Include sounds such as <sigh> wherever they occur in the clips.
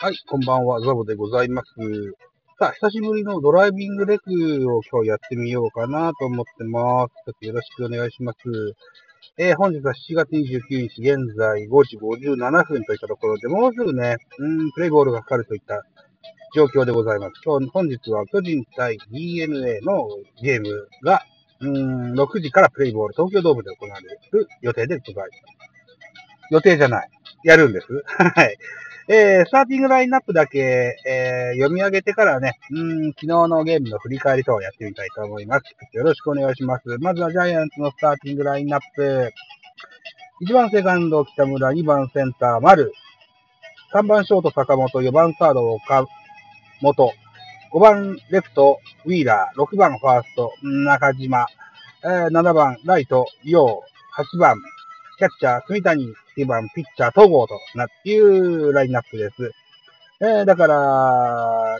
はい、こんばんは、ザボでございます。さあ、久しぶりのドライビングレクを今日やってみようかなと思ってます。よろしくお願いします。えー、本日は7月29日、現在5時57分といったところで、もうすぐね、うん、プレイボールがかかるといった状況でございます。今日本日は巨人対 DNA のゲームが、うん、6時からプレイボール東京ドームで行われる予定でございます。予定じゃない。やるんです。<laughs> はい。えー、スターティングラインナップだけ、えー、読み上げてからね、うん、昨日のゲームの振り返り等をやってみたいと思います。よろしくお願いします。まずはジャイアンツのスターティングラインナップ。1番セカンド北村、2番センター丸、3番ショート坂本、4番サード岡本、5番レフトウィーラー、6番ファースト中島、えー、7番ライト陽、8番キャッチャー住谷、9番ピッチャー戸郷となっていうラインナップです。えー、だから、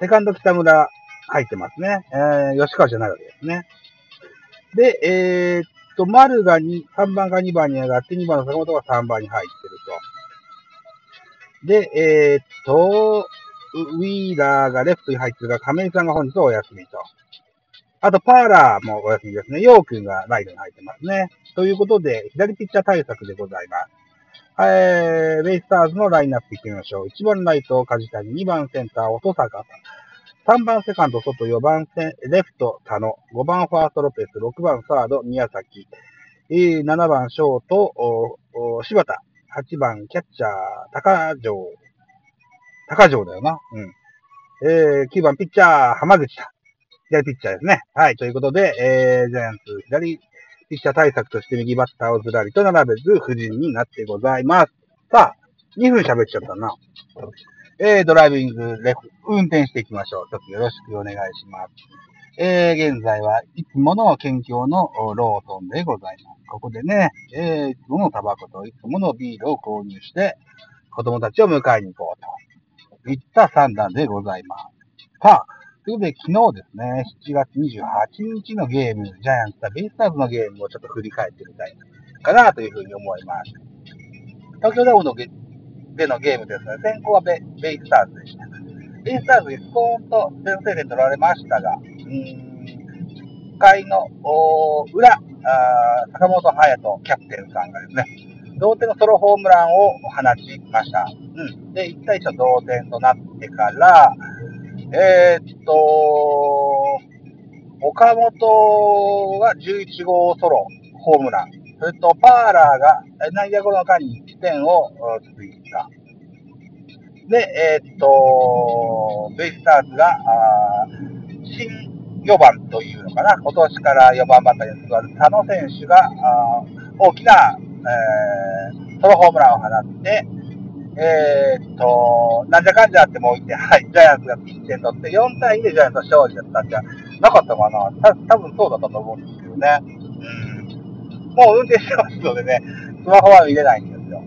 セカンド北村入ってますね。えー、吉川じゃないわけですね。で、えー、っと、丸が2、3番が2番に上がって、2番の坂本が3番に入ってると。で、えー、っと、ウィーラーがレフトに入ってるが、亀井さんが本日はお休みと。あと、パーラーもお休みですね。ヨー君がライトに入ってますね。ということで、左ピッチャー対策でございます。えー、ベイスターズのラインナップ行ってみましょう。1番ライト、梶谷、2番センター、音坂さん。3番セカンド、外、4番セレフト、田野。5番ファースト、ロペス。6番サード、宮崎。7番ショート、柴田。8番キャッチャー、高城。高城だよな。うん。えー、9番ピッチャー、浜口さん。左ピッチャーですね。はい。ということで、えー、ジャイアンツ左ピッチャー対策として右バッターをずらりと並べず、不人になってございます。さあ、2分喋っちゃったな。えー、ドライビングレフ、運転していきましょう。ちょっとよろしくお願いします。えー、現在はいつもの県境のローソンでございます。ここでね、えー、いつものタバコといつものビールを購入して、子供たちを迎えに行こうといった算段でございます。さあ、ということで、昨日ですね、7月28日のゲーム、ジャイアンツ対ベイスターズのゲームをちょっと振り返ってみたいかなというふうに思います。東京ドームのゲでのゲームですね、先行はベベイスターズでした。ベイスターズにスコーンと先制で取られましたが、うん、回の裏、坂本勇人キャプテンさんがですね、同点のソロホームランを放ちました。うん。で、1対1の同点となってから、えー、っと、岡本が11号ソロホームラン。それと、パーラーが内野ゴロの間に1点を続いた。で、えー、っと、ベイスターズが、あ新4番というのかな、今年から4番バッターに座る佐野選手があ大きな、えー、ソロホームランを放って、えー、っと、なんじゃかんじゃっても置いて、はい、ジャイアンツが1点取って、4対2でジャイアンツの勝利だったんじゃなかったかなた多分そうだったと思うんですけどね。うん。もう運転してますのでね、スマホは見れないんですよ。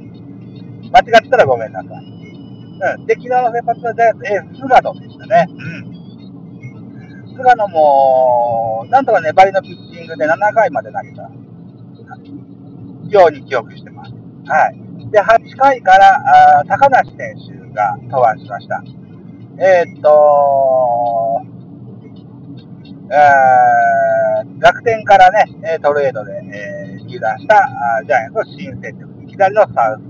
間違ってたらごめんなさい。うん。で、昨日の先発のジャイアンツ、えー、菅野でしたね。うん。菅野も、なんとか粘りのピッチングで7回まで投げたように記憶してます。はい。で、8回から、あ高梨選手が登板しました。えー、っと、楽天からね、トレードで、えー、入団したジャイアンツの新戦力。左のサウ、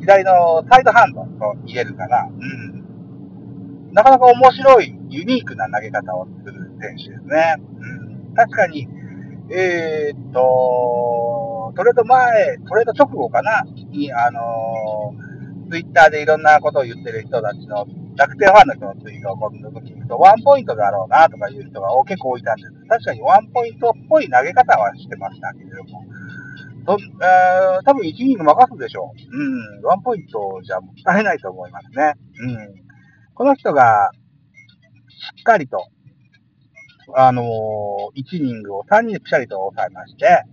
左のサイドハンドと言えるかな。うん。なかなか面白い、ユニークな投げ方をする選手ですね。うん。確かに、えー、っと、トレード前、トレード直後かな、に、あのー、ツイッターでいろんなことを言ってる人たちの、楽天ファンの人のツイートをこの時聞くと、ワンポイントだろうなとかいう人が結構いたんです。確かにワンポイントっぽい投げ方はしてましたけれども、とえー、多分1イニング任すでしょう。うん、ワンポイントじゃもったいないと思いますね。うん。この人が、しっかりと、あのー、1イニングを3人でピシャリと抑えまして、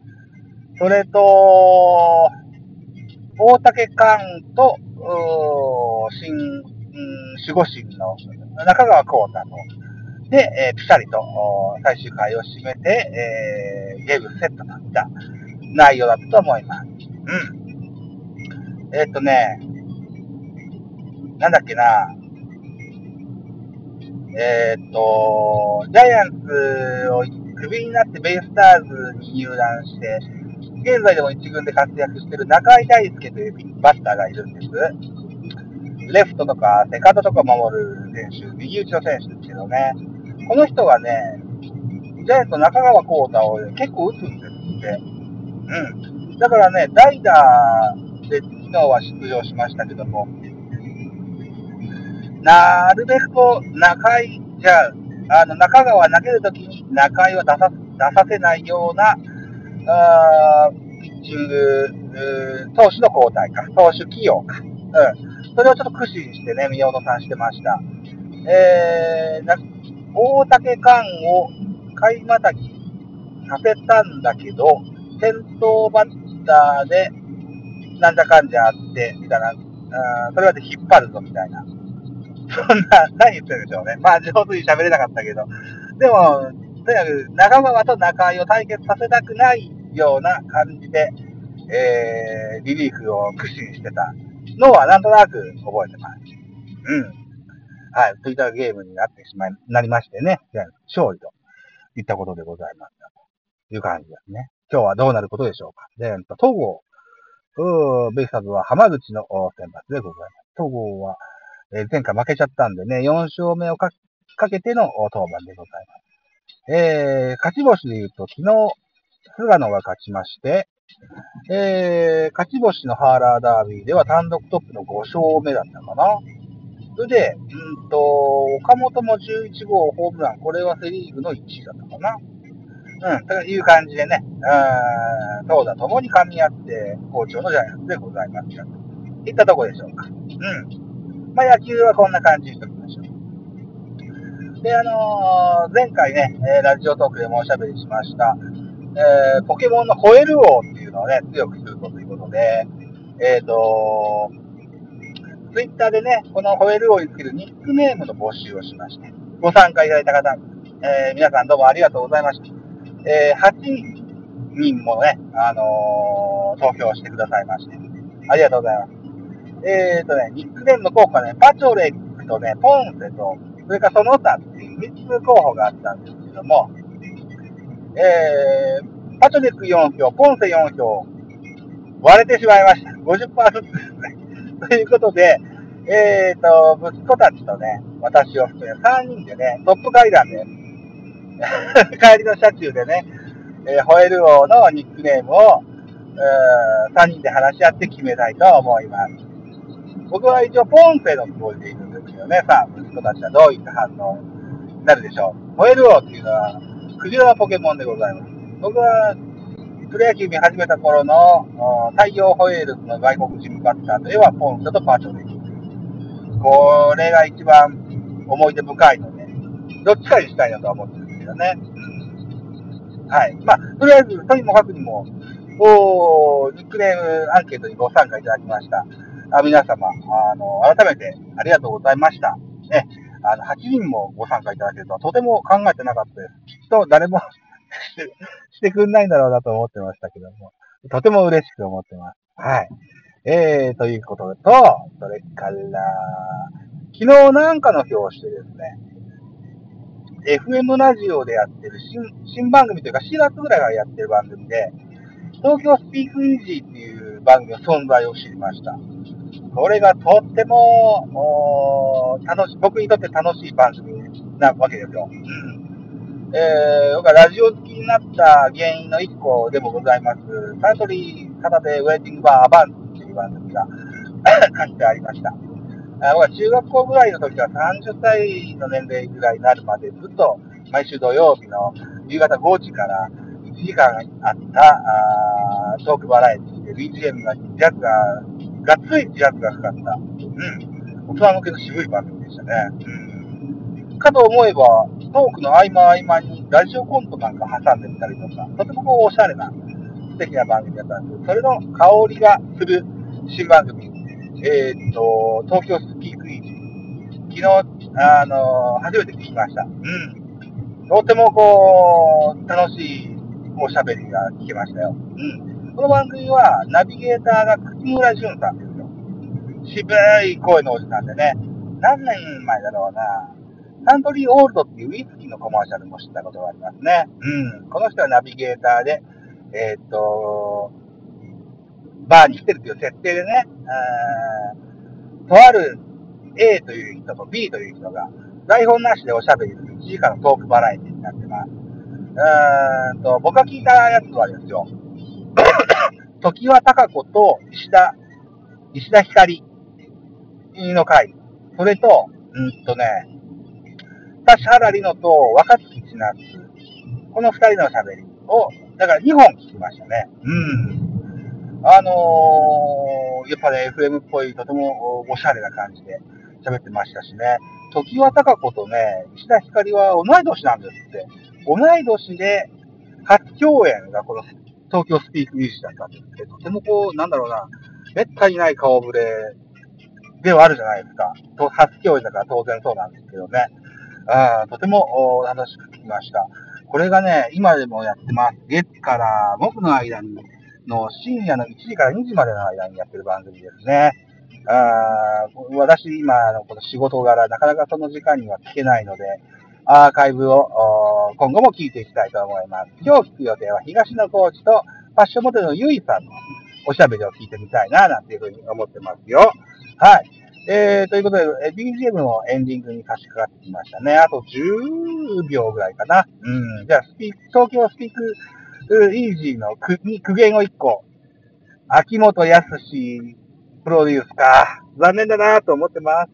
それと、大竹寛と、新、守護神の中川幸太と、で、えー、ピシャリと最終回を締めて、えー、ゲームセットといった内容だったと思います。うん。えー、っとね、なんだっけな、えー、っと、ジャイアンツをクビになってベイスターズに入団して、現在でも一軍で活躍している中井大輔というバッターがいるんです。レフトとかセカンドとか守る選手、右打ちの選手ですけどね、この人がね、ジャイアンツの中川幸太を結構打つんですって。うん。だからね、代打で昨日は出場しましたけども、なるべくこう、中井、じゃあ、あの、中川投げるときに中井は出さ、出させないような、あピッチング、投手の交代か、投手起用か。うん。それをちょっと駆使してね、宮本さんしてました。えー、な大竹勘を買いまたぎさせたんだけど、先頭バッターで、なんじゃかんじゃあって、みたいな、あそれまで引っ張るぞ、みたいな。そんな、何言ってるんでしょうね。まあ、上手に喋れなかったけど。でも、とにかく、中川と中井を対決させたくないような感じで、えー、リリーフを駆使してたのは、なんとなく覚えてます。うん。はい。そういったゲームになってしまい、なりましてね。勝利といったことでございました。という感じですね。今日はどうなることでしょうか。で、えっと東郷、うーベイスターズは浜口の選抜でございます。東郷は、えー、前回負けちゃったんでね、4勝目をかけての登板でございます。えー、勝ち星で言うと、昨日、菅野が勝ちまして、えー、勝ち星のハーラーダービーでは単独トップの5勝目だったかな。それで、うんと、岡本も11号ホームラン、これはセリーグの1位だったかな。うん、という感じでね、うん、投打ともに噛み合って好調のジャイアンツでございました。いったとこでしょうか。うん。まあ野球はこんな感じにしときましょう。で、あのー、前回ね、えラジオトークでもおしゃべりしました、えー、ポケモンのホエル王っていうのをね、強くするということで、えっ、ー、とツイッターでね、このホエル王につけるニックネームの募集をしまして、ご参加いただいた方、えー、皆さんどうもありがとうございました。えー、8人もね、あの、投票してくださいまして、ありがとうございます。えーとね、ニックネームの候補がね、パチョレックとね、ポンセと、それからその他っていう3つ候補があったんですけども、えー、パチョレック4票、ポンセ4票、割れてしまいました。50%ずつですね。ということで、えーと、息子たちとね、私を含め3人でね、トップ階段で <laughs> 帰りの車中でね、えー、ホエル王のニックネームを、えー、3人で話し合って決めたいと思います。僕は一応ポンセのつもりでいるんですけどね、さあ、息子たちはどういった反応なるでしょう。ホエル王っていうのは、クジラポケモンでございます。僕は、プロ野球見始めた頃の太陽ホエールズの外国人バッターといえばポンセとパーチョです。これが一番思い出深いので、どっちかにしたいなとは思ってるんですけどね。はい。まあ、とりあえず、とにもかくにも、おニックネームアンケートにご参加いただきました。あ皆様、あの、改めてありがとうございました。ね。あの、8人もご参加いただけるとはとても考えてなかったです。きっと誰も <laughs> してくんないんだろうなと思ってましたけども、とても嬉しく思ってます。はい。えー、ということと、それから、昨日なんかの表紙でですね、FM ラジオでやってる新新番組というか4月ぐらいからやってる番組で、東京スピークイージーっていう番組の存在を知りました。これがとっても、楽しい、僕にとって楽しい番組なわけですよ。うん。えー、僕はラジオ好きになった原因の一個でもございます。サントリー方でウェイティングバーアバンっていう番組が書いてありました。僕は中学校ぐらいの時は30歳の年齢ぐらいになるまでずっと毎週土曜日の夕方5時から1時間あったあトークバラエティで BGM がジャズが、がっつりジャズがかかった、うん、大人向けの渋い番組でしたね。うん、かと思えば、トークの合間合間にラジオコントなんか挟んでみたりとか、とてもこうおしゃれな素敵な番組だったんですけど、それの香りがする新番組えー、っと、東京スピークイージ。昨日、あの初めて聞きました。うん。とてもこう、楽しいおしゃべりが聞けましたよ。うん。この番組は、ナビゲーターが口村淳さんですよ。渋い声のおじさんでね、何年前だろうな、サントリーオールドっていうウイスキーのコマーシャルも知ったことがありますね。うん。この人はナビゲーターで、えーっと、バーに来てるという設定でね、とある A という人と B という人が、台本なしでおしゃべりする1時間のトークバラエティになってます。うーんと、僕が聞いたやつはですよ、時は高子と石田、石田ひかりの回、それと、うんとね、指原莉乃と若槻千夏、この二人の喋りを、だから2本聞きましたね。うん。あのー、やっぱね、FM っぽい、とてもおしゃれな感じで喋ってましたしね。時は高子とね、石田ひかりは同い年なんですって。同い年で、初共演がこの東京スピークミュージシャンだったんですけど、とてもこう、なんだろうな、めったにない顔ぶれではあるじゃないですか。と初共演だから当然そうなんですけどね。うん、とても楽しく聞きました。これがね、今でもやってます。月から僕の間に、の深夜の1時から2時までの間にやってる番組ですね。あ私、今のこの仕事柄、なかなかその時間には聞けないので、アーカイブを今後も聞いていきたいと思います。今日聞く予定は東野コーチとファッションモデルのゆいさんのおしゃべりを聞いてみたいな、なんていうふうに思ってますよ。はい。えー、ということで、BGM もエンディングに差し掛かってきましたね。あと10秒ぐらいかな。うん。じゃあ、スピーク、東京スピークイージーのくに苦言を1個。秋元康プロデュースか。残念だなと思ってます。